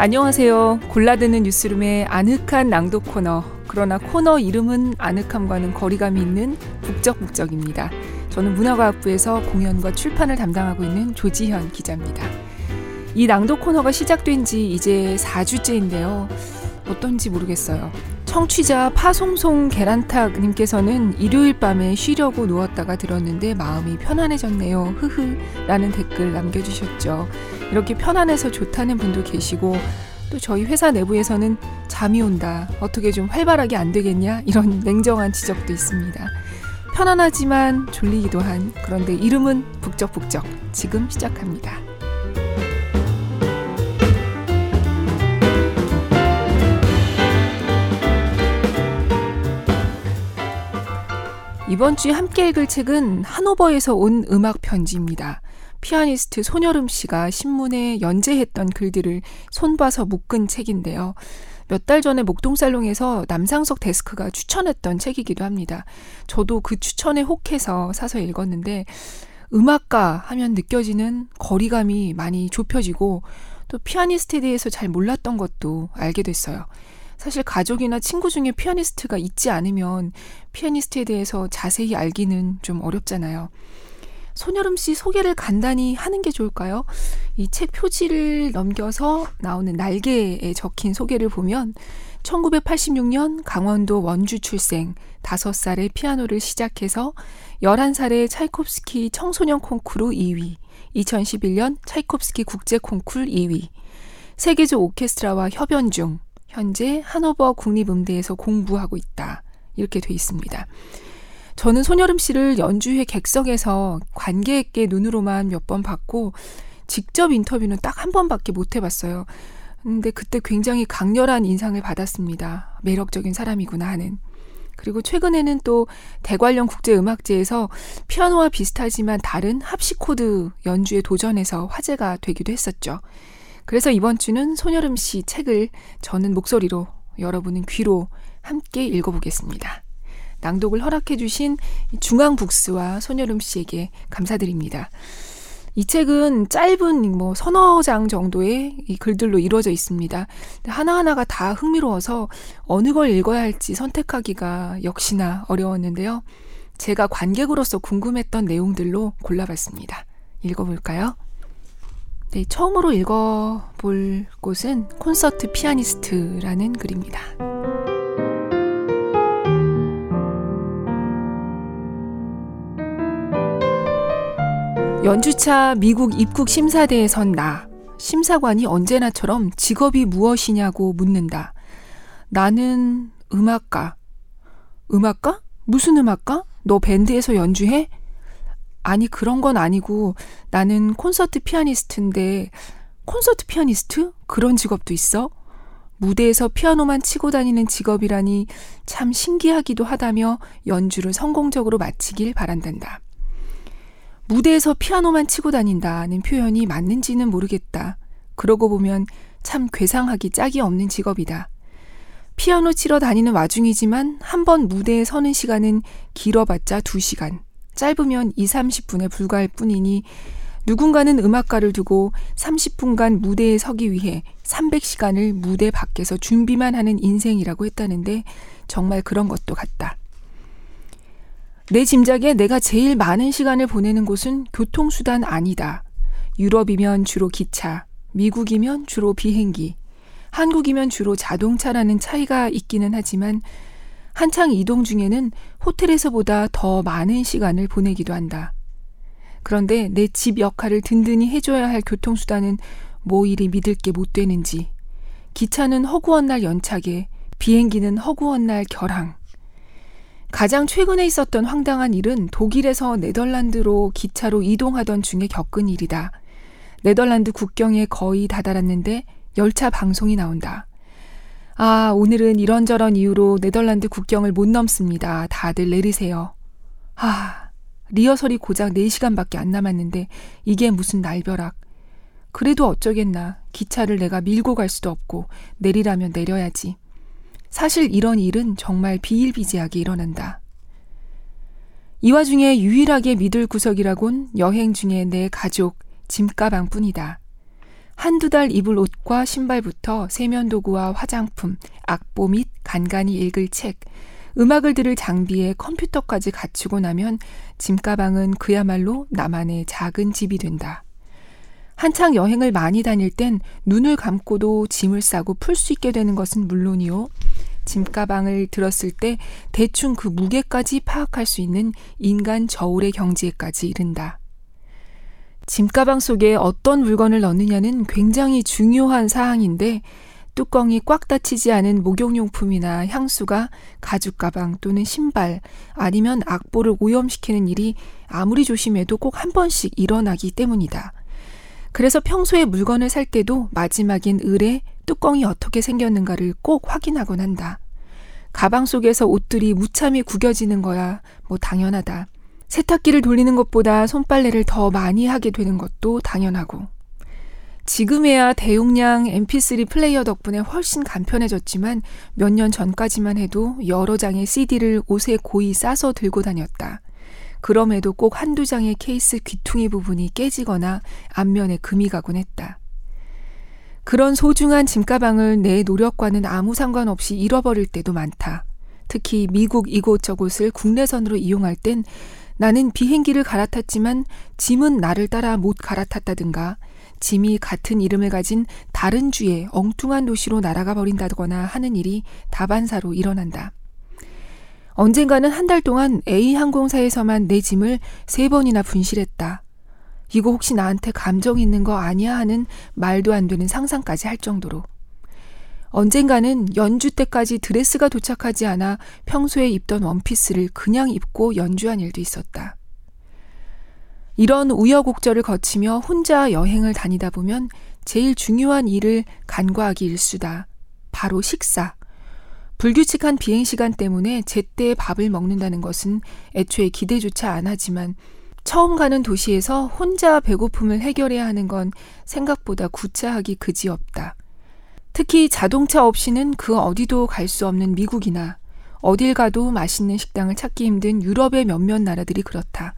안녕하세요. 골라드는 뉴스룸의 아늑한 낭독 코너. 그러나 코너 이름은 아늑함과는 거리감이 있는 북적북적입니다. 저는 문화과학부에서 공연과 출판을 담당하고 있는 조지현 기자입니다. 이 낭독 코너가 시작된 지 이제 4주째인데요. 어떤지 모르겠어요. 청취자 파송송 계란탁님께서는 일요일 밤에 쉬려고 누웠다가 들었는데 마음이 편안해졌네요. 흐흐. 라는 댓글 남겨주셨죠. 이렇게 편안해서 좋다는 분도 계시고 또 저희 회사 내부에서는 잠이 온다. 어떻게 좀 활발하게 안 되겠냐? 이런 냉정한 지적도 있습니다. 편안하지만 졸리기도 한 그런데 이름은 북적북적 지금 시작합니다. 이번 주에 함께 읽을 책은 하노버에서 온 음악 편지입니다. 피아니스트 손여름 씨가 신문에 연재했던 글들을 손봐서 묶은 책인데요. 몇 달 전에 목동살롱에서 남상석 데스크가 추천했던 책이기도 합니다. 저도 그 추천에 혹해서 사서 읽었는데 음악가 하면 느껴지는 거리감이 많이 좁혀지고 또 피아니스트에 대해서 잘 몰랐던 것도 알게 됐어요. 사실 가족이나 친구 중에 피아니스트가 있지 않으면 피아니스트에 대해서 자세히 알기는 좀 어렵잖아요. 손여름 씨 소개를 간단히 하는 게 좋을까요? 이 책 표지를 넘겨서 나오는 날개에 적힌 소개를 보면 1986년 강원도 원주 출생, 5살에 피아노를 시작해서 11살에 차이콥스키 청소년 콩쿠르 2위, 2011년 차이콥스키 국제 콩쿨 2위, 세계적 오케스트라와 협연 중, 현재 하노버 국립음대에서 공부하고 있다. 이렇게 돼 있습니다. 저는 손열음 씨를 연주회 객석에서 관객의 눈으로만 몇 번 봤고 직접 인터뷰는 딱 한 번밖에 못 해봤어요. 근데 그때 굉장히 강렬한 인상을 받았습니다. 매력적인 사람이구나 하는. 그리고 최근에는 또 대관령 국제음악제에서 피아노와 비슷하지만 다른 하프시코드 연주에 도전해서 화제가 되기도 했었죠. 그래서 이번 주는 손여름 씨 책을 저는 목소리로 여러분은 귀로 함께 읽어보겠습니다. 낭독을 허락해 주신 중앙북스와 손여름 씨에게 감사드립니다. 이 책은 짧은 뭐 서너 장 정도의 이 글들로 이루어져 있습니다. 하나하나가 다 흥미로워서 어느 걸 읽어야 할지 선택하기가 역시나 어려웠는데요. 제가 관객으로서 궁금했던 내용들로 골라봤습니다. 읽어볼까요? 네, 처음으로 읽어볼 곳은 콘서트 피아니스트라는 글입니다. 연주차 미국 입국 심사대에 선 나. 심사관이 언제나처럼 직업이 무엇이냐고 묻는다. 나는 음악가. 음악가? 무슨 음악가? 너 밴드에서 연주해? 아니, 그런 건 아니고 나는 콘서트 피아니스트인데, 콘서트 피아니스트? 그런 직업도 있어? 무대에서 피아노만 치고 다니는 직업이라니 참 신기하기도 하다며 연주를 성공적으로 마치길 바란단다. 무대에서 피아노만 치고 다닌다는 표현이 맞는지는 모르겠다. 그러고 보면 참 괴상하기 짝이 없는 직업이다. 피아노 치러 다니는 와중이지만 한 번 무대에 서는 시간은 길어봤자 2시간. 짧으면 2, 30분에 불과할 뿐이니 누군가는 음악가를 두고 30분간 무대에 서기 위해 300시간을 무대 밖에서 준비만 하는 인생이라고 했다는데 정말 그런 것도 같다. 내 짐작에 내가 제일 많은 시간을 보내는 곳은 교통수단 아니다. 유럽이면 주로 기차, 미국이면 주로 비행기, 한국이면 주로 자동차라는 차이가 있기는 하지만 한창 이동 중에는 호텔에서보다 더 많은 시간을 보내기도 한다. 그런데 내 집 역할을 든든히 해줘야 할 교통수단은 뭐 이리 믿을 게 못 되는지. 기차는 허구한 날 연착에, 비행기는 허구한 날 결항. 가장 최근에 있었던 황당한 일은 독일에서 네덜란드로 기차로 이동하던 중에 겪은 일이다. 네덜란드 국경에 거의 다다랐는데 열차 방송이 나온다. 아, 오늘은 이런저런 이유로 네덜란드 국경을 못 넘습니다. 다들 내리세요. 아, 리허설이 고작 4시간밖에 안 남았는데 이게 무슨 날벼락. 그래도 어쩌겠나. 기차를 내가 밀고 갈 수도 없고 내리라면 내려야지. 사실 이런 일은 정말 비일비재하게 일어난다. 이 와중에 유일하게 믿을 구석이라곤 여행 중에 내 가족, 짐가방 뿐이다. 한두 달 입을 옷과 신발부터 세면도구와 화장품, 악보 및 간간히 읽을 책, 음악을 들을 장비에 컴퓨터까지 갖추고 나면 짐가방은 그야말로 나만의 작은 집이 된다. 한창 여행을 많이 다닐 땐 눈을 감고도 짐을 싸고 풀 수 있게 되는 것은 물론이요. 짐가방을 들었을 때 대충 그 무게까지 파악할 수 있는 인간 저울의 경지에까지 이른다. 짐가방 속에 어떤 물건을 넣느냐는 굉장히 중요한 사항인데 뚜껑이 꽉 닫히지 않은 목욕용품이나 향수가 가죽 가방 또는 신발 아니면 악보를 오염시키는 일이 아무리 조심해도 꼭 한 번씩 일어나기 때문이다. 그래서 평소에 물건을 살 때도 마지막인 을에 뚜껑이 어떻게 생겼는가를 꼭 확인하곤 한다. 가방 속에서 옷들이 무참히 구겨지는 거야 뭐 당연하다. 세탁기를 돌리는 것보다 손빨래를 더 많이 하게 되는 것도 당연하고. 지금에야 대용량 mp3 플레이어 덕분에 훨씬 간편해졌지만 몇 년 전까지만 해도 여러 장의 CD를 옷에 고이 싸서 들고 다녔다. 그럼에도 꼭 한두 장의 케이스 귀퉁이 부분이 깨지거나 앞면에 금이 가곤 했다. 그런 소중한 짐가방을 내 노력과는 아무 상관없이 잃어버릴 때도 많다. 특히 미국 이곳저곳을 국내선으로 이용할 땐 나는 비행기를 갈아탔지만 짐은 나를 따라 못 갈아탔다든가 짐이 같은 이름을 가진 다른 주의 엉뚱한 도시로 날아가 버린다거나 하는 일이 다반사로 일어난다. 언젠가는 한 달 동안 A 항공사에서만 내 짐을 세 번이나 분실했다. 이거 혹시 나한테 감정 있는 거 아니야 하는 말도 안 되는 상상까지 할 정도로. 언젠가는 연주 때까지 드레스가 도착하지 않아 평소에 입던 원피스를 그냥 입고 연주한 일도 있었다. 이런 우여곡절을 거치며 혼자 여행을 다니다 보면 제일 중요한 일을 간과하기 일수다. 바로 식사. 불규칙한 비행 시간 때문에 제때 밥을 먹는다는 것은 애초에 기대조차 안 하지만 처음 가는 도시에서 혼자 배고픔을 해결해야 하는 건 생각보다 구차하기 그지없다. 특히 자동차 없이는 그 어디도 갈 수 없는 미국이나 어딜 가도 맛있는 식당을 찾기 힘든 유럽의 몇몇 나라들이 그렇다.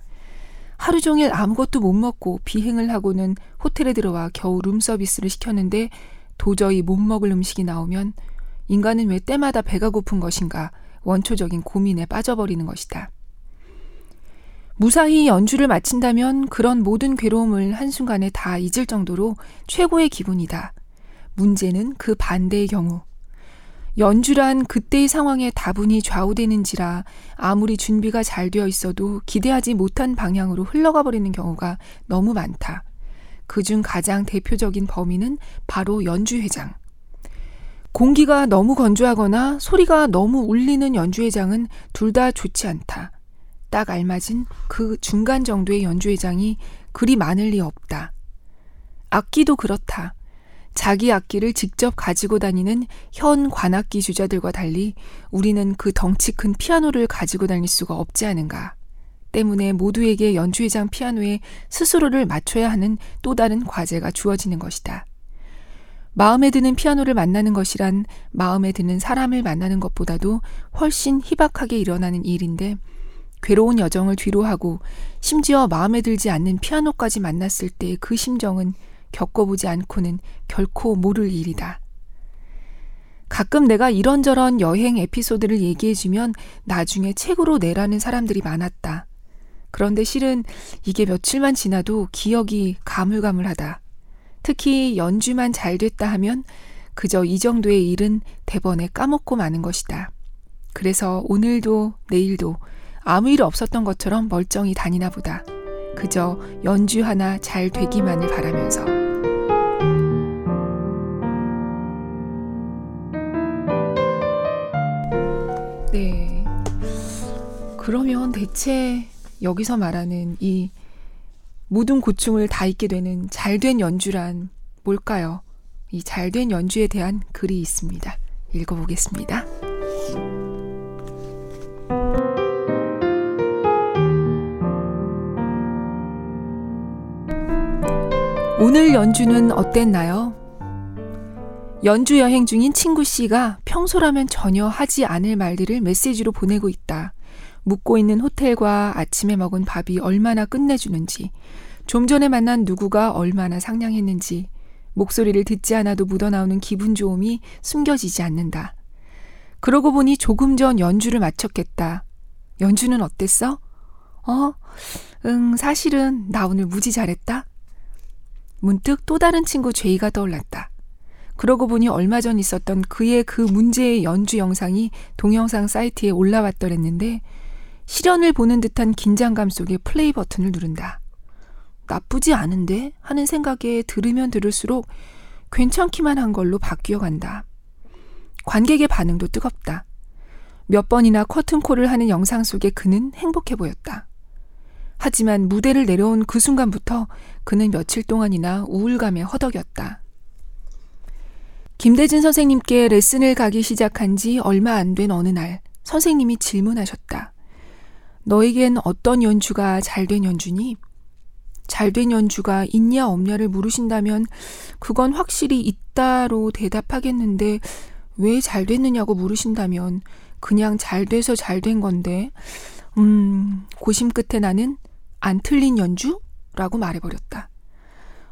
하루 종일 아무것도 못 먹고 비행을 하고는 호텔에 들어와 겨우 룸서비스를 시켰는데 도저히 못 먹을 음식이 나오면 인간은 왜 때마다 배가 고픈 것인가 원초적인 고민에 빠져버리는 것이다. 무사히 연주를 마친다면 그런 모든 괴로움을 한순간에 다 잊을 정도로 최고의 기분이다. 문제는 그 반대의 경우. 연주란 그때의 상황에 다분히 좌우되는지라 아무리 준비가 잘 되어 있어도 기대하지 못한 방향으로 흘러가 버리는 경우가 너무 많다. 그중 가장 대표적인 범위는 바로 연주회장. 공기가 너무 건조하거나 소리가 너무 울리는 연주회장은 둘 다 좋지 않다. 딱 알맞은 그 중간 정도의 연주회장이 그리 많을 리 없다. 악기도 그렇다. 자기 악기를 직접 가지고 다니는 현 관악기 주자들과 달리 우리는 그 덩치 큰 피아노를 가지고 다닐 수가 없지 않은가. 때문에 모두에게 연주회장 피아노에 스스로를 맞춰야 하는 또 다른 과제가 주어지는 것이다. 마음에 드는 피아노를 만나는 것이란 마음에 드는 사람을 만나는 것보다도 훨씬 희박하게 일어나는 일인데 괴로운 여정을 뒤로하고 심지어 마음에 들지 않는 피아노까지 만났을 때그 심정은 겪어보지 않고는 결코 모를 일이다. 가끔 내가 이런저런 여행 에피소드를 얘기해주면 나중에 책으로 내라는 사람들이 많았다. 그런데 실은 이게 며칠만 지나도 기억이 가물가물하다. 특히 연주만 잘 됐다 하면 그저 이 정도의 일은 대번에 까먹고 마는 것이다. 그래서 오늘도 내일도 아무 일 없었던 것처럼 멀쩡히 다니나 보다. 그저 연주 하나 잘 되기만을 바라면서. 네. 그러면 대체 여기서 말하는 이 모든 고충을 다 잊게 되는 잘된 연주란 뭘까요? 이 잘된 연주에 대한 글이 있습니다. 읽어보겠습니다. 오늘 연주는 어땠나요? 연주 여행 중인 친구 씨가 평소라면 전혀 하지 않을 말들을 메시지로 보내고 있다. 묵고 있는 호텔과 아침에 먹은 밥이 얼마나 끝내주는지, 좀 전에 만난 누구가 얼마나 상냥했는지, 목소리를 듣지 않아도 묻어나오는 기분 좋음이 숨겨지지 않는다. 그러고 보니 조금 전 연주를 마쳤겠다. 연주는 어땠어? 어, 응, 사실은 나 오늘 무지 잘했다. 문득 또 다른 친구 제이가 떠올랐다. 그러고 보니 얼마 전 있었던 그의 그 문제의 연주 영상이 동영상 사이트에 올라왔더랬는데 실연을 보는 듯한 긴장감 속에 플레이 버튼을 누른다. 나쁘지 않은데 하는 생각에 들으면 들을수록 괜찮기만 한 걸로 바뀌어 간다. 관객의 반응도 뜨겁다. 몇 번이나 커튼콜을 하는 영상 속에 그는 행복해 보였다. 하지만 무대를 내려온 그 순간부터 그는 며칠 동안이나 우울감에 허덕였다. 김대진 선생님께 레슨을 가기 시작한 지 얼마 안 된 어느 날 선생님이 질문하셨다. 너에겐 어떤 연주가 잘 된 연주니? 잘 된 연주가 있냐 없냐를 물으신다면 그건 확실히 있다로 대답하겠는데 왜 잘 됐느냐고 물으신다면 그냥 잘 돼서 잘 된 건데, 음, 고심 끝에 나는 안 틀린 연주? 라고 말해버렸다.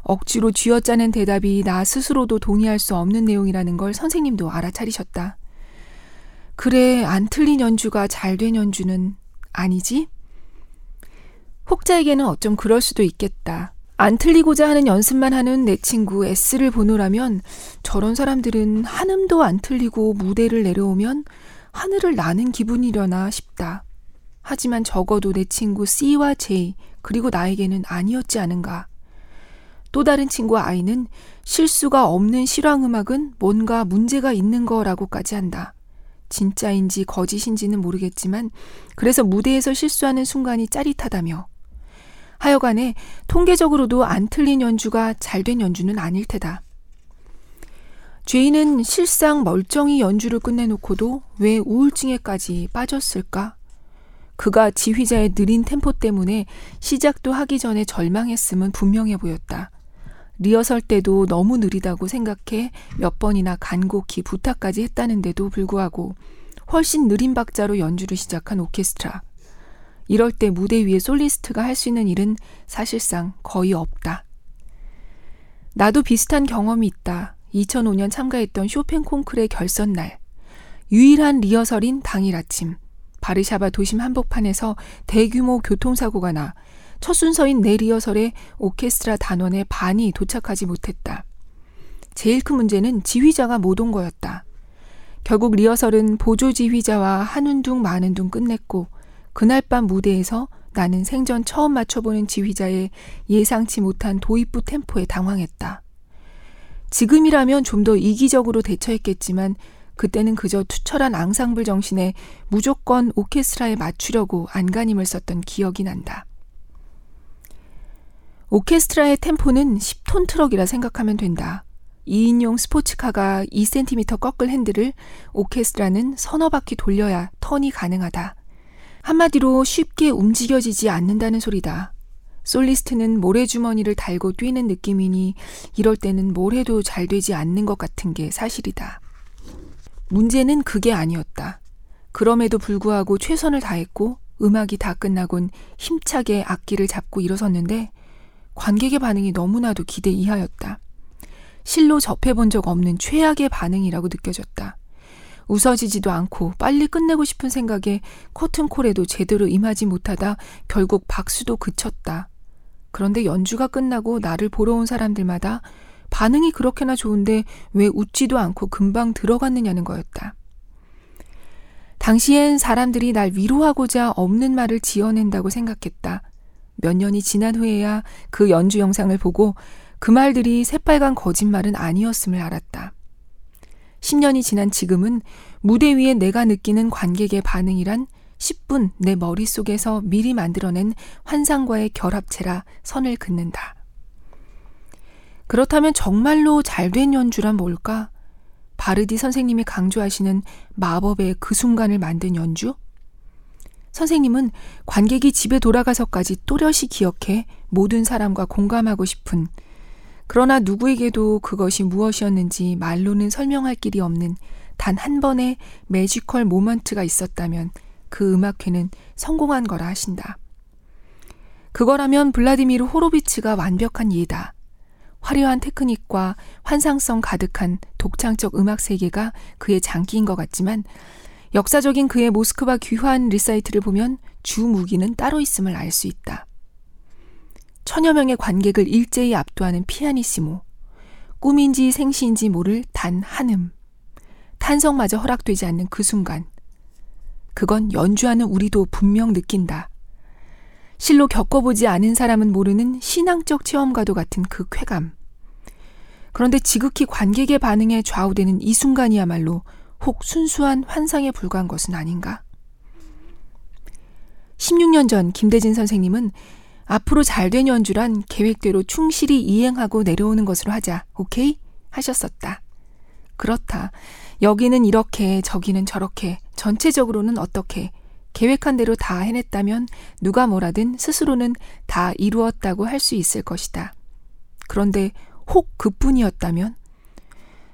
억지로 쥐어짜낸 대답이 나 스스로도 동의할 수 없는 내용이라는 걸 선생님도 알아차리셨다. 그래, 안 틀린 연주가 잘 된 연주는 아니지? 혹자에게는 어쩜 그럴 수도 있겠다. 안 틀리고자 하는 연습만 하는 내 친구 S를 보노라면 저런 사람들은 한음도 안 틀리고 무대를 내려오면 하늘을 나는 기분이려나 싶다. 하지만 적어도 내 친구 C와 J, 그리고 나에게는 아니었지 않은가. 또 다른 친구 아이는 실수가 없는 실황음악은 뭔가 문제가 있는 거라고까지 한다. 진짜인지 거짓인지는 모르겠지만 그래서 무대에서 실수하는 순간이 짜릿하다며. 하여간에 통계적으로도 안 틀린 연주가 잘 된 연주는 아닐 테다. 죄인은 실상 멀쩡히 연주를 끝내놓고도 왜 우울증에까지 빠졌을까? 그가 지휘자의 느린 템포 때문에 시작도 하기 전에 절망했음은 분명해 보였다. 리허설 때도 너무 느리다고 생각해 몇 번이나 간곡히 부탁까지 했다는데도 불구하고 훨씬 느린 박자로 연주를 시작한 오케스트라. 이럴 때 무대 위에 솔리스트가 할 수 있는 일은 사실상 거의 없다. 나도 비슷한 경험이 있다. 2005년 참가했던 쇼팽 콩쿨의 결선 날. 유일한 리허설인 당일 아침. 바르샤바 도심 한복판에서 대규모 교통사고가 나 첫 순서인 내 리허설에 오케스트라 단원의 반이 도착하지 못했다. 제일 큰 문제는 지휘자가 못 온 거였다. 결국 리허설은 보조 지휘자와 하는 둥 마는 둥 끝냈고 그날 밤 무대에서 나는 생전 처음 맞춰보는 지휘자의 예상치 못한 도입부 템포에 당황했다. 지금이라면 좀 더 이기적으로 대처했겠지만 그때는 그저 투철한 앙상블 정신에 무조건 오케스트라에 맞추려고 안간힘을 썼던 기억이 난다. 오케스트라의 템포는 10톤 트럭이라 생각하면 된다. 2인용 스포츠카가 2cm 꺾을 핸들을 오케스트라는 서너 바퀴 돌려야 턴이 가능하다. 한마디로 쉽게 움직여지지 않는다는 소리다. 솔리스트는 모래주머니를 달고 뛰는 느낌이니 이럴 때는 뭘 해도 잘 되지 않는 것 같은 게 사실이다. 문제는 그게 아니었다. 그럼에도 불구하고 최선을 다했고 음악이 다 끝나곤 힘차게 악기를 잡고 일어섰는데 관객의 반응이 너무나도 기대 이하였다. 실로 접해본 적 없는 최악의 반응이라고 느껴졌다. 웃어지지도 않고 빨리 끝내고 싶은 생각에 커튼콜에도 제대로 임하지 못하다 결국 박수도 그쳤다. 그런데 연주가 끝나고 나를 보러 온 사람들마다 반응이 그렇게나 좋은데 왜 웃지도 않고 금방 들어갔느냐는 거였다. 당시엔 사람들이 날 위로하고자 없는 말을 지어낸다고 생각했다. 몇 년이 지난 후에야 그 연주 영상을 보고 그 말들이 새빨간 거짓말은 아니었음을 알았다. 10년이 지난 지금은 무대 위에 내가 느끼는 관객의 반응이란 10분 내 머릿속에서 미리 만들어낸 환상과의 결합체라 선을 긋는다. 그렇다면 정말로 잘 된 연주란 뭘까? 바르디 선생님이 강조하시는 마법의 그 순간을 만든 연주? 선생님은 관객이 집에 돌아가서까지 또렷이 기억해 모든 사람과 공감하고 싶은 그러나 누구에게도 그것이 무엇이었는지 말로는 설명할 길이 없는 단 한 번의 매지컬 모먼트가 있었다면 그 음악회는 성공한 거라 하신다. 그거라면 블라디미르 호로비츠가 완벽한 예다. 화려한 테크닉과 환상성 가득한 독창적 음악 세계가 그의 장기인 것 같지만 역사적인 그의 모스크바 귀환 리사이틀을 보면 주 무기는 따로 있음을 알 수 있다. 천여 명의 관객을 일제히 압도하는 피아니시모. 꿈인지 생시인지 모를 단 한음. 탄성마저 허락되지 않는 그 순간. 그건 연주하는 우리도 분명 느낀다. 실로 겪어보지 않은 사람은 모르는 신앙적 체험과도 같은 그 쾌감. 그런데 지극히 관객의 반응에 좌우되는 이 순간이야말로 혹 순수한 환상에 불과한 것은 아닌가? 16년 전 김대진 선생님은 앞으로 잘 된 연주란 계획대로 충실히 이행하고 내려오는 것으로 하자. 오케이? 하셨었다. 그렇다. 여기는 이렇게, 저기는 저렇게, 전체적으로는 어떻게, 계획한 대로 다 해냈다면 누가 뭐라든 스스로는 다 이루었다고 할 수 있을 것이다. 그런데 혹 그뿐이었다면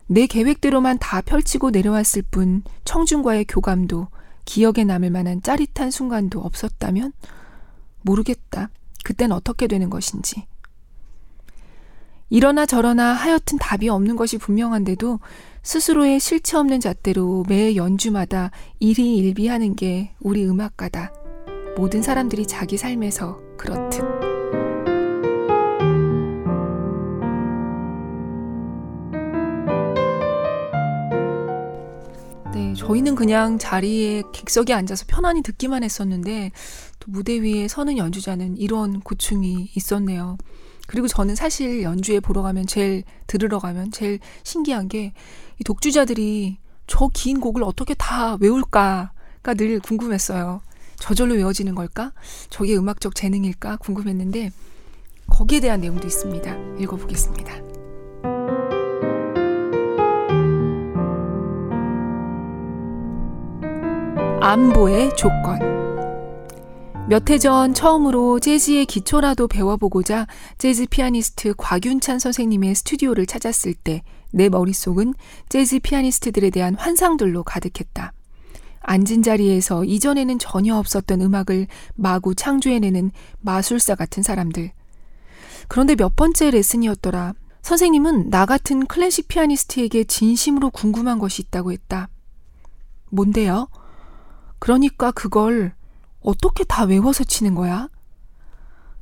내 계획대로만 다 펼치고 내려왔을 뿐 청중과의 교감도 기억에 남을 만한 짜릿한 순간도 없었다면 모르겠다. 그땐 어떻게 되는 것인지. 이러나 저러나 하여튼 답이 없는 것이 분명한데도 스스로의 실체 없는 잣대로 매 연주마다 일희일비하는 게 우리 음악가다. 모든 사람들이 자기 삶에서 그렇듯. 저희는 그냥 자리에 객석에 앉아서 편안히 듣기만 했었는데 또 무대 위에 서는 연주자는 이런 고충이 있었네요. 그리고 저는 사실 연주회 보러 가면 제일 들으러 가면 제일 신기한 게 이 독주자들이 저 긴 곡을 어떻게 다 외울까가 늘 궁금했어요. 저절로 외워지는 걸까? 저게 음악적 재능일까? 궁금했는데 거기에 대한 내용도 있습니다. 읽어보겠습니다. 안보의 조건. 몇 해 전 처음으로 재즈의 기초라도 배워보고자 재즈 피아니스트 곽윤찬 선생님의 스튜디오를 찾았을 때 내 머릿속은 재즈 피아니스트들에 대한 환상들로 가득했다. 앉은 자리에서 이전에는 전혀 없었던 음악을 마구 창조해내는 마술사 같은 사람들. 그런데 몇 번째 레슨이었더라. 선생님은 나 같은 클래식 피아니스트에게 진심으로 궁금한 것이 있다고 했다. 뭔데요? 그러니까 그걸 어떻게 다 외워서 치는 거야?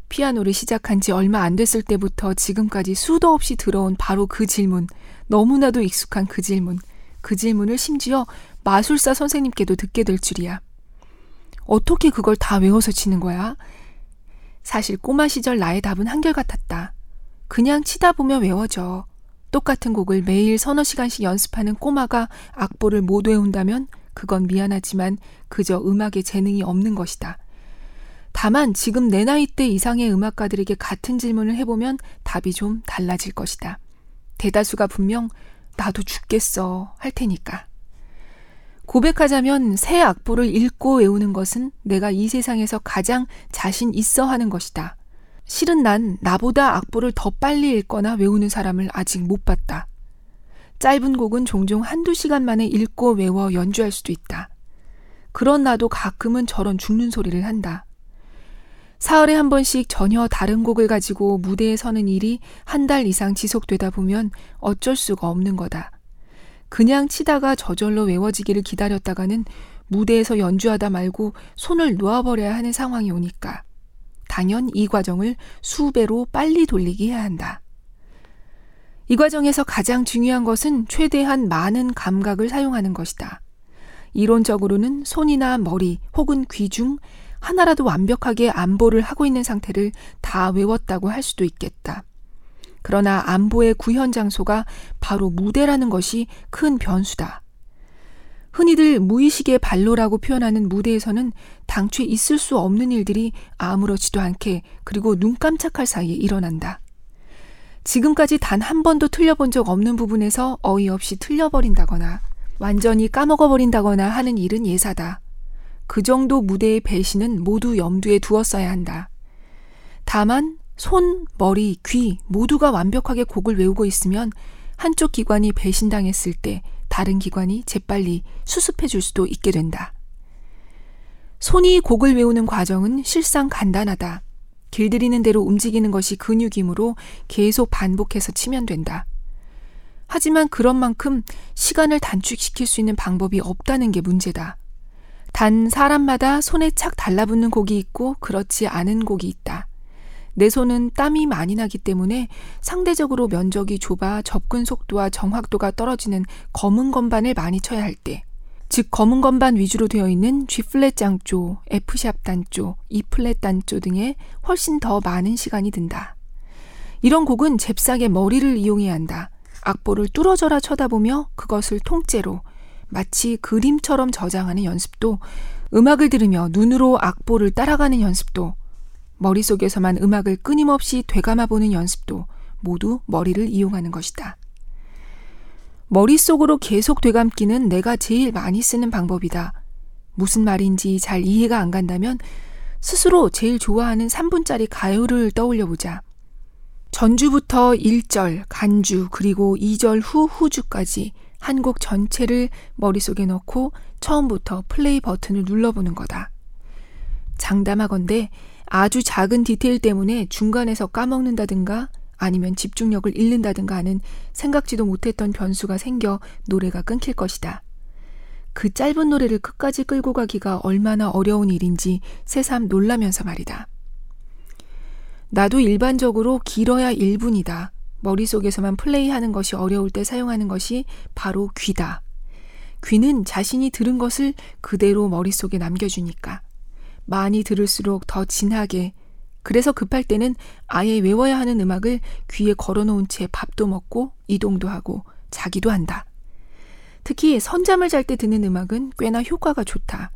피아노를 시작한 지 얼마 안 됐을 때부터 지금까지 수도 없이 들어온 바로 그 질문, 너무나도 익숙한 그 질문, 그 질문을 심지어 마술사 선생님께도 듣게 될 줄이야. 어떻게 그걸 다 외워서 치는 거야? 사실 꼬마 시절 나의 답은 한결같았다. 그냥 치다 보면 외워져. 똑같은 곡을 매일 서너 시간씩 연습하는 꼬마가 악보를 못 외운다면 그건 미안하지만 그저 음악에 재능이 없는 것이다. 다만 지금 내 나이 대 이상의 음악가들에게 같은 질문을 해보면 답이 좀 달라질 것이다. 대다수가 분명 나도 죽겠어 할 테니까. 고백하자면 새 악보를 읽고 외우는 것은 내가 이 세상에서 가장 자신 있어 하는 것이다. 실은 난 나보다 악보를 더 빨리 읽거나 외우는 사람을 아직 못 봤다. 짧은 곡은 종종 한두 시간 만에 읽고 외워 연주할 수도 있다. 그런 나도 가끔은 저런 죽는 소리를 한다. 사흘에 한 번씩 전혀 다른 곡을 가지고 무대에 서는 일이 한 달 이상 지속되다 보면 어쩔 수가 없는 거다. 그냥 치다가 저절로 외워지기를 기다렸다가는 무대에서 연주하다 말고 손을 놓아버려야 하는 상황이 오니까. 당연 이 과정을 수배로 빨리 돌리게 해야 한다. 이 과정에서 가장 중요한 것은 최대한 많은 감각을 사용하는 것이다. 이론적으로는 손이나 머리 혹은 귀 중 하나라도 완벽하게 안보를 하고 있는 상태를 다 외웠다고 할 수도 있겠다. 그러나 안보의 구현 장소가 바로 무대라는 것이 큰 변수다. 흔히들 무의식의 발로라고 표현하는 무대에서는 당최 있을 수 없는 일들이 아무렇지도 않게 그리고 눈 깜짝할 사이에 일어난다. 지금까지 단 한 번도 틀려본 적 없는 부분에서 어이없이 틀려버린다거나 완전히 까먹어버린다거나 하는 일은 예사다. 그 정도 무대의 배신은 모두 염두에 두었어야 한다. 다만 손, 머리, 귀 모두가 완벽하게 곡을 외우고 있으면 한쪽 기관이 배신당했을 때 다른 기관이 재빨리 수습해 줄 수도 있게 된다. 손이 곡을 외우는 과정은 실상 간단하다. 길들이는 대로 움직이는 것이 근육이므로 계속 반복해서 치면 된다. 하지만 그런 만큼 시간을 단축시킬 수 있는 방법이 없다는 게 문제다. 단 사람마다 손에 착 달라붙는 곡이 있고 그렇지 않은 곡이 있다. 내 손은 땀이 많이 나기 때문에 상대적으로 면적이 좁아 접근 속도와 정확도가 떨어지는 검은 건반을 많이 쳐야 할 때, 즉 검은 건반 위주로 되어 있는 G플랫 장조, F샵 단조, E플랫 단조 등에 훨씬 더 많은 시간이 든다. 이런 곡은 잽싸게 머리를 이용해야 한다. 악보를 뚫어져라 쳐다보며 그것을 통째로 마치 그림처럼 저장하는 연습도 음악을 들으며 눈으로 악보를 따라가는 연습도 머릿속에서만 음악을 끊임없이 되감아 보는 연습도 모두 머리를 이용하는 것이다. 머릿속으로 계속 되감기는 내가 제일 많이 쓰는 방법이다. 무슨 말인지 잘 이해가 안 간다면 스스로 제일 좋아하는 3분짜리 가요를 떠올려 보자. 전주부터 1절, 간주, 그리고 2절 후 후주까지 한 곡 전체를 머릿속에 넣고 처음부터 플레이 버튼을 눌러보는 거다. 장담하건대 아주 작은 디테일 때문에 중간에서 까먹는다든가 아니면 집중력을 잃는다든가 하는 생각지도 못했던 변수가 생겨 노래가 끊길 것이다. 그 짧은 노래를 끝까지 끌고 가기가 얼마나 어려운 일인지 새삼 놀라면서 말이다. 나도 일반적으로 길어야 1분이다. 머릿속에서만 플레이하는 것이 어려울 때 사용하는 것이 바로 귀다. 귀는 자신이 들은 것을 그대로 머릿속에 남겨주니까. 많이 들을수록 더 진하게, 그래서 급할 때는 아예 외워야 하는 음악을 귀에 걸어놓은 채 밥도 먹고 이동도 하고 자기도 한다. 특히 선잠을 잘 때 듣는 음악은 꽤나 효과가 좋다.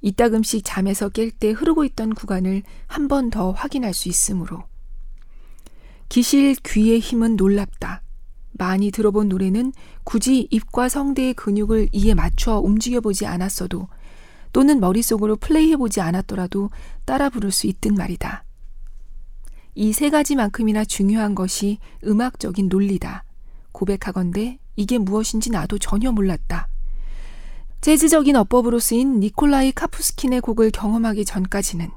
이따금씩 잠에서 깰 때 흐르고 있던 구간을 한 번 더 확인할 수 있으므로. 기실 귀의 힘은 놀랍다. 많이 들어본 노래는 굳이 입과 성대의 근육을 이에 맞춰 움직여보지 않았어도 또는 머릿속으로 플레이해보지 않았더라도 따라 부를 수 있든 말이다. 이 세 가지만큼이나 중요한 것이 음악적인 논리다. 고백하건대 이게 무엇인지 나도 전혀 몰랐다. 재즈적인 어법으로 쓰인 니콜라이 카푸스킨의 곡을 경험하기 전까지는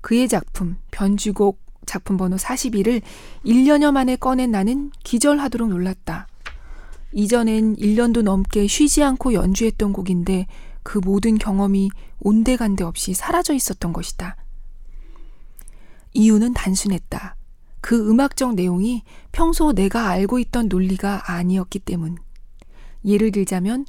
그의 작품 변주곡 작품 번호 42를 1년여 만에 꺼낸 나는 기절하도록 놀랐다. 이전엔 1년도 넘게 쉬지 않고 연주했던 곡인데 그 모든 경험이 온데간데 없이 사라져 있었던 것이다. 이유는 단순했다. 그 음악적 내용이 평소 내가 알고 있던 논리가 아니었기 때문. 예를 들자면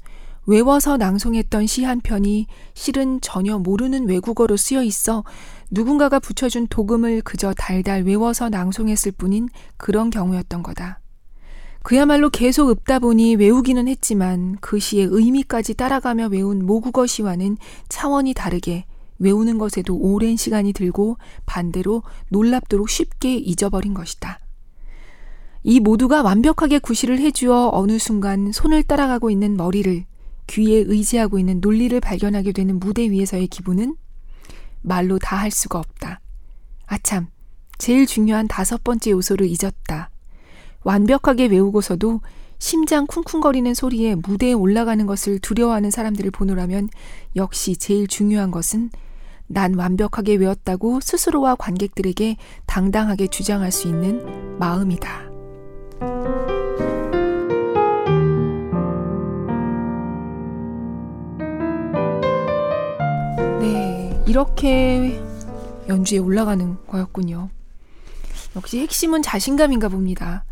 외워서 낭송했던 시 한 편이 실은 전혀 모르는 외국어로 쓰여 있어 누군가가 붙여준 도금을 그저 달달 외워서 낭송했을 뿐인 그런 경우였던 거다. 그야말로 계속 읊다 보니 외우기는 했지만 그 시의 의미까지 따라가며 외운 모국어 시와는 차원이 다르게 외우는 것에도 오랜 시간이 들고 반대로 놀랍도록 쉽게 잊어버린 것이다. 이 모두가 완벽하게 구실을 해주어 어느 순간 손을 따라가고 있는 머리를 귀에 의지하고 있는 논리를 발견하게 되는 무대 위에서의 기분은 말로 다 할 수가 없다. 아참, 제일 중요한 다섯 번째 요소를 잊었다. 완벽하게 외우고서도 심장 쿵쿵거리는 소리에 무대에 올라가는 것을 두려워하는 사람들을 보노라면 역시 제일 중요한 것은 난 완벽하게 외웠다고 스스로와 관객들에게 당당하게 주장할 수 있는 마음이다. 이렇게 연주에 올라가는 거였군요. 역시 핵심은 자신감인가 봅니다.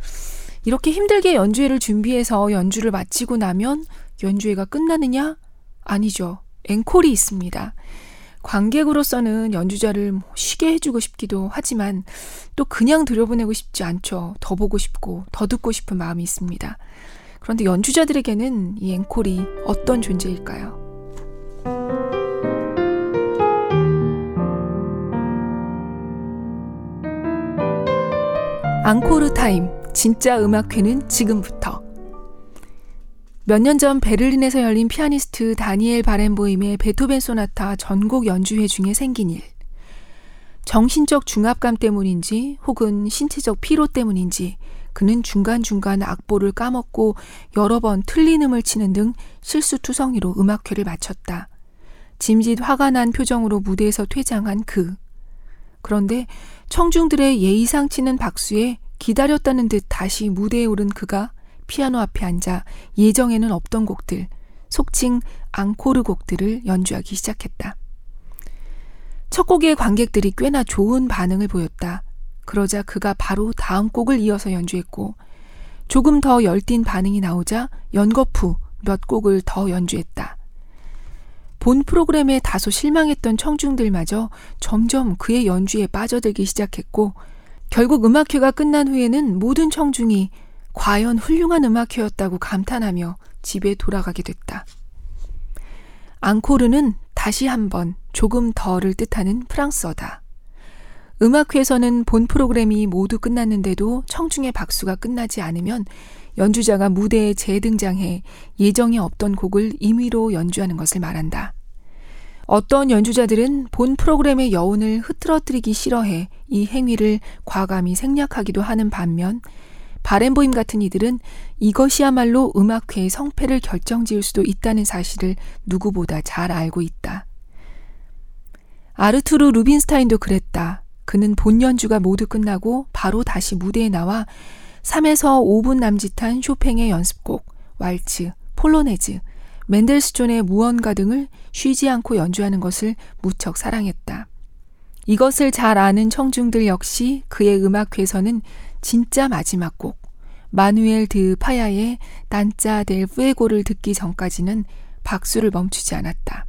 이렇게 힘들게 연주회를 준비해서 연주를 마치고 나면 연주회가 끝나느냐? 아니죠. 앵콜이 있습니다. 관객으로서는 연주자를 뭐 쉬게 해주고 싶기도 하지만 또 그냥 들여보내고 싶지 않죠. 더 보고 싶고 더 듣고 싶은 마음이 있습니다. 그런데 연주자들에게는 이 앵콜이 어떤 존재일까요? 앙코르 타임 진짜 음악회는 지금부터 몇 년 전 베를린에서 열린 피아니스트 다니엘 바렌보임의 베토벤 소나타 전곡 연주회 중에 생긴 일. 정신적 중압감 때문인지 혹은 신체적 피로 때문인지 그는 중간중간 악보를 까먹고 여러 번 틀린 음을 치는 등 실수투성이로 음악회를 마쳤다. 짐짓 화가 난 표정으로 무대에서 퇴장한 그. 그런데 청중들의 예의상 치는 박수에 기다렸다는 듯 다시 무대에 오른 그가 피아노 앞에 앉아 예정에는 없던 곡들, 속칭 앙코르 곡들을 연주하기 시작했다. 첫 곡의 관객들이 꽤나 좋은 반응을 보였다. 그러자 그가 바로 다음 곡을 이어서 연주했고, 조금 더 열띤 반응이 나오자 연거푸 몇 곡을 더 연주했다. 본 프로그램에 다소 실망했던 청중들마저 점점 그의 연주에 빠져들기 시작했고, 결국 음악회가 끝난 후에는 모든 청중이 과연 훌륭한 음악회였다고 감탄하며 집에 돌아가게 됐다. 앙코르는 다시 한번 조금 더를 뜻하는 프랑스어다. 음악회에서는 본 프로그램이 모두 끝났는데도 청중의 박수가 끝나지 않으면 연주자가 무대에 재등장해 예정에 없던 곡을 임의로 연주하는 것을 말한다. 어떤 연주자들은 본 프로그램의 여운을 흐트러뜨리기 싫어해 이 행위를 과감히 생략하기도 하는 반면 바렌보임 같은 이들은 이것이야말로 음악회의 성패를 결정지을 수도 있다는 사실을 누구보다 잘 알고 있다. 아르투르 루빈스타인도 그랬다. 그는 본 연주가 모두 끝나고 바로 다시 무대에 나와 3에서 5분 남짓한 쇼팽의 연습곡, 왈츠, 폴로네즈, 맨델스존의 무언가 등을 쉬지 않고 연주하는 것을 무척 사랑했다. 이것을 잘 아는 청중들 역시 그의 음악회에서는 진짜 마지막 곡 마누엘 드 파야의 난짜 델 푸에고를 듣기 전까지는 박수를 멈추지 않았다.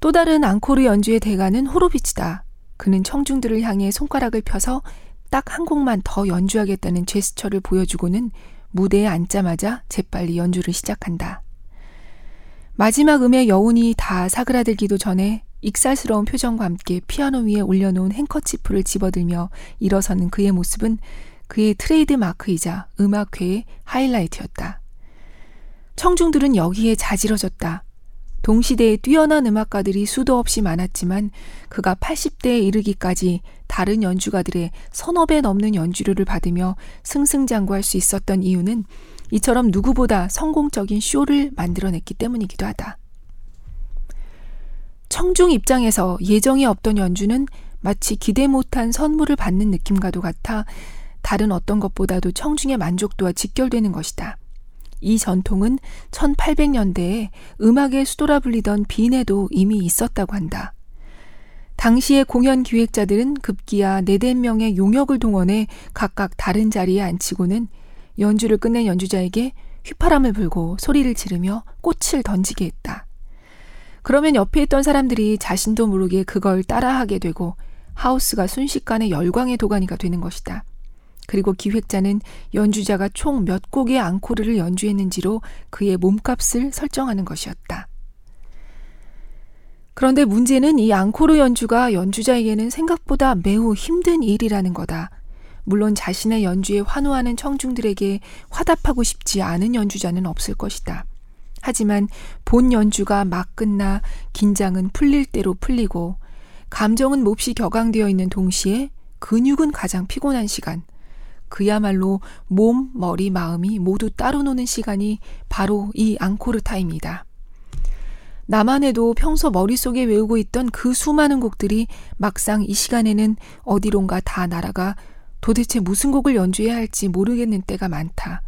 또 다른 앙코르 연주의 대가는 호로비치다. 그는 청중들을 향해 손가락을 펴서 딱 한 곡만 더 연주하겠다는 제스처를 보여주고는 무대에 앉자마자 재빨리 연주를 시작한다. 마지막 음의 여운이 다 사그라들기도 전에 익살스러운 표정과 함께 피아노 위에 올려놓은 행커치프를 집어들며 일어서는 그의 모습은 그의 트레이드 마크이자 음악회의 하이라이트였다. 청중들은 여기에 자지러졌다. 동시대에 뛰어난 음악가들이 수도 없이 많았지만 그가 80대에 이르기까지 다른 연주가들의 서너 배 넘는 연주료를 받으며 승승장구할 수 있었던 이유는 이처럼 누구보다 성공적인 쇼를 만들어냈기 때문이기도 하다. 청중 입장에서 예정에 없던 연주는 마치 기대 못한 선물을 받는 느낌과도 같아 다른 어떤 것보다도 청중의 만족도와 직결되는 것이다. 이 전통은 1800년대에 음악의 수도라 불리던 빈에도 이미 있었다고 한다. 당시의 공연 기획자들은 급기야 네댓 명의 용역을 동원해 각각 다른 자리에 앉히고는 연주를 끝낸 연주자에게 휘파람을 불고 소리를 지르며 꽃을 던지게 했다. 그러면 옆에 있던 사람들이 자신도 모르게 그걸 따라하게 되고 하우스가 순식간에 열광의 도가니가 되는 것이다. 그리고 기획자는 연주자가 총 몇 곡의 앙코르를 연주했는지로 그의 몸값을 설정하는 것이었다. 그런데 문제는 이 앙코르 연주가 연주자에게는 생각보다 매우 힘든 일이라는 거다. 물론 자신의 연주에 환호하는 청중들에게 화답하고 싶지 않은 연주자는 없을 것이다. 하지만 본 연주가 막 끝나 긴장은 풀릴 대로 풀리고 감정은 몹시 격앙되어 있는 동시에 근육은 가장 피곤한 시간. 그야말로 몸, 머리, 마음이 모두 따로 노는 시간이 바로 이 앙코르 타임이다. 나만 해도 평소 머릿속에 외우고 있던 그 수많은 곡들이 막상 이 시간에는 어디론가 다 날아가 도대체 무슨 곡을 연주해야 할지 모르겠는 때가 많다.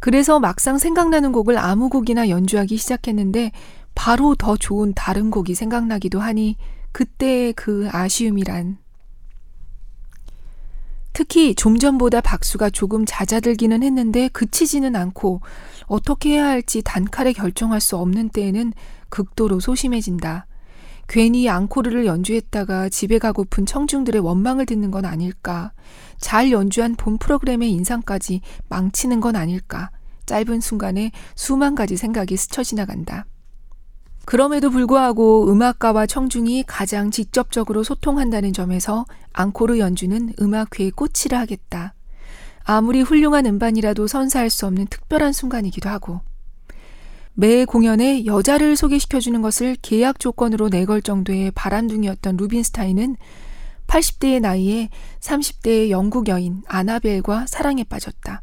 그래서 막상 생각나는 곡을 아무 곡이나 연주하기 시작했는데 바로 더 좋은 다른 곡이 생각나기도 하니 그때의 그 아쉬움이란 특히 좀 전보다 박수가 조금 잦아들기는 했는데 그치지는 않고 어떻게 해야 할지 단칼에 결정할 수 없는 때에는 극도로 소심해진다. 괜히 앙코르를 연주했다가 집에 가고픈 청중들의 원망을 듣는 건 아닐까. 잘 연주한 본 프로그램의 인상까지 망치는 건 아닐까. 짧은 순간에 수만 가지 생각이 스쳐 지나간다. 그럼에도 불구하고 음악가와 청중이 가장 직접적으로 소통한다는 점에서 앙코르 연주는 음악회의 꽃이라 하겠다. 아무리 훌륭한 음반이라도 선사할 수 없는 특별한 순간이기도 하고. 매 공연에 여자를 소개시켜주는 것을 계약 조건으로 내걸 정도의 바람둥이였던 루빈스타인은 80대의 나이에 30대의 영국 여인 아나벨과 사랑에 빠졌다.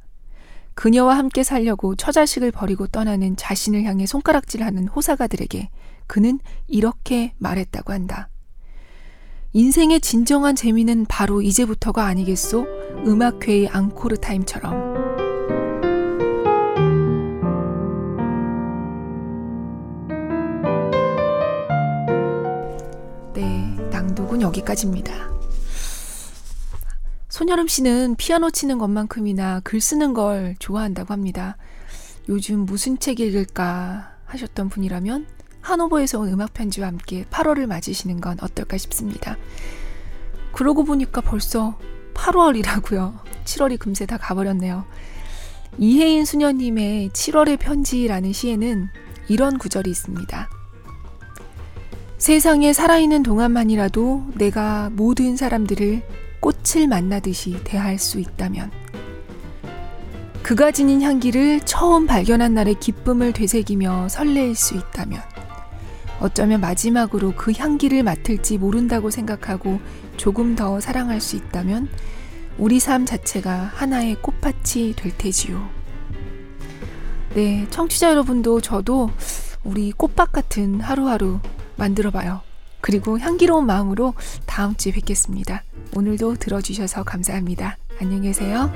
그녀와 함께 살려고 처자식을 버리고 떠나는 자신을 향해 손가락질하는 호사가들에게 그는 이렇게 말했다고 한다. 인생의 진정한 재미는 바로 이제부터가 아니겠소? 음악회의 앙코르 타임처럼. 여기까지입니다. 손여름 씨는 피아노 치는 것만큼이나 글 쓰는 걸 좋아한다고 합니다. 요즘 무슨 책 읽을까 하셨던 분이라면 하노버에서 온 음악 편지와 함께 8월을 맞으시는 건 어떨까 싶습니다. 그러고 보니까 벌써 8월이라고요. 7월이 금세 다 가버렸네요. 이혜인 수녀님의 7월의 편지라는 시에는 이런 구절이 있습니다. 세상에 살아있는 동안만이라도 내가 모든 사람들을 꽃을 만나듯이 대할 수 있다면 그가 지닌 향기를 처음 발견한 날의 기쁨을 되새기며 설레일 수 있다면 어쩌면 마지막으로 그 향기를 맡을지 모른다고 생각하고 조금 더 사랑할 수 있다면 우리 삶 자체가 하나의 꽃밭이 될 테지요. 네, 청취자 여러분도 저도 우리 꽃밭 같은 하루하루 만들어 봐요. 그리고 향기로운 마음으로 다음 주에 뵙겠습니다. 오늘도 들어주셔서 감사합니다. 안녕히 계세요.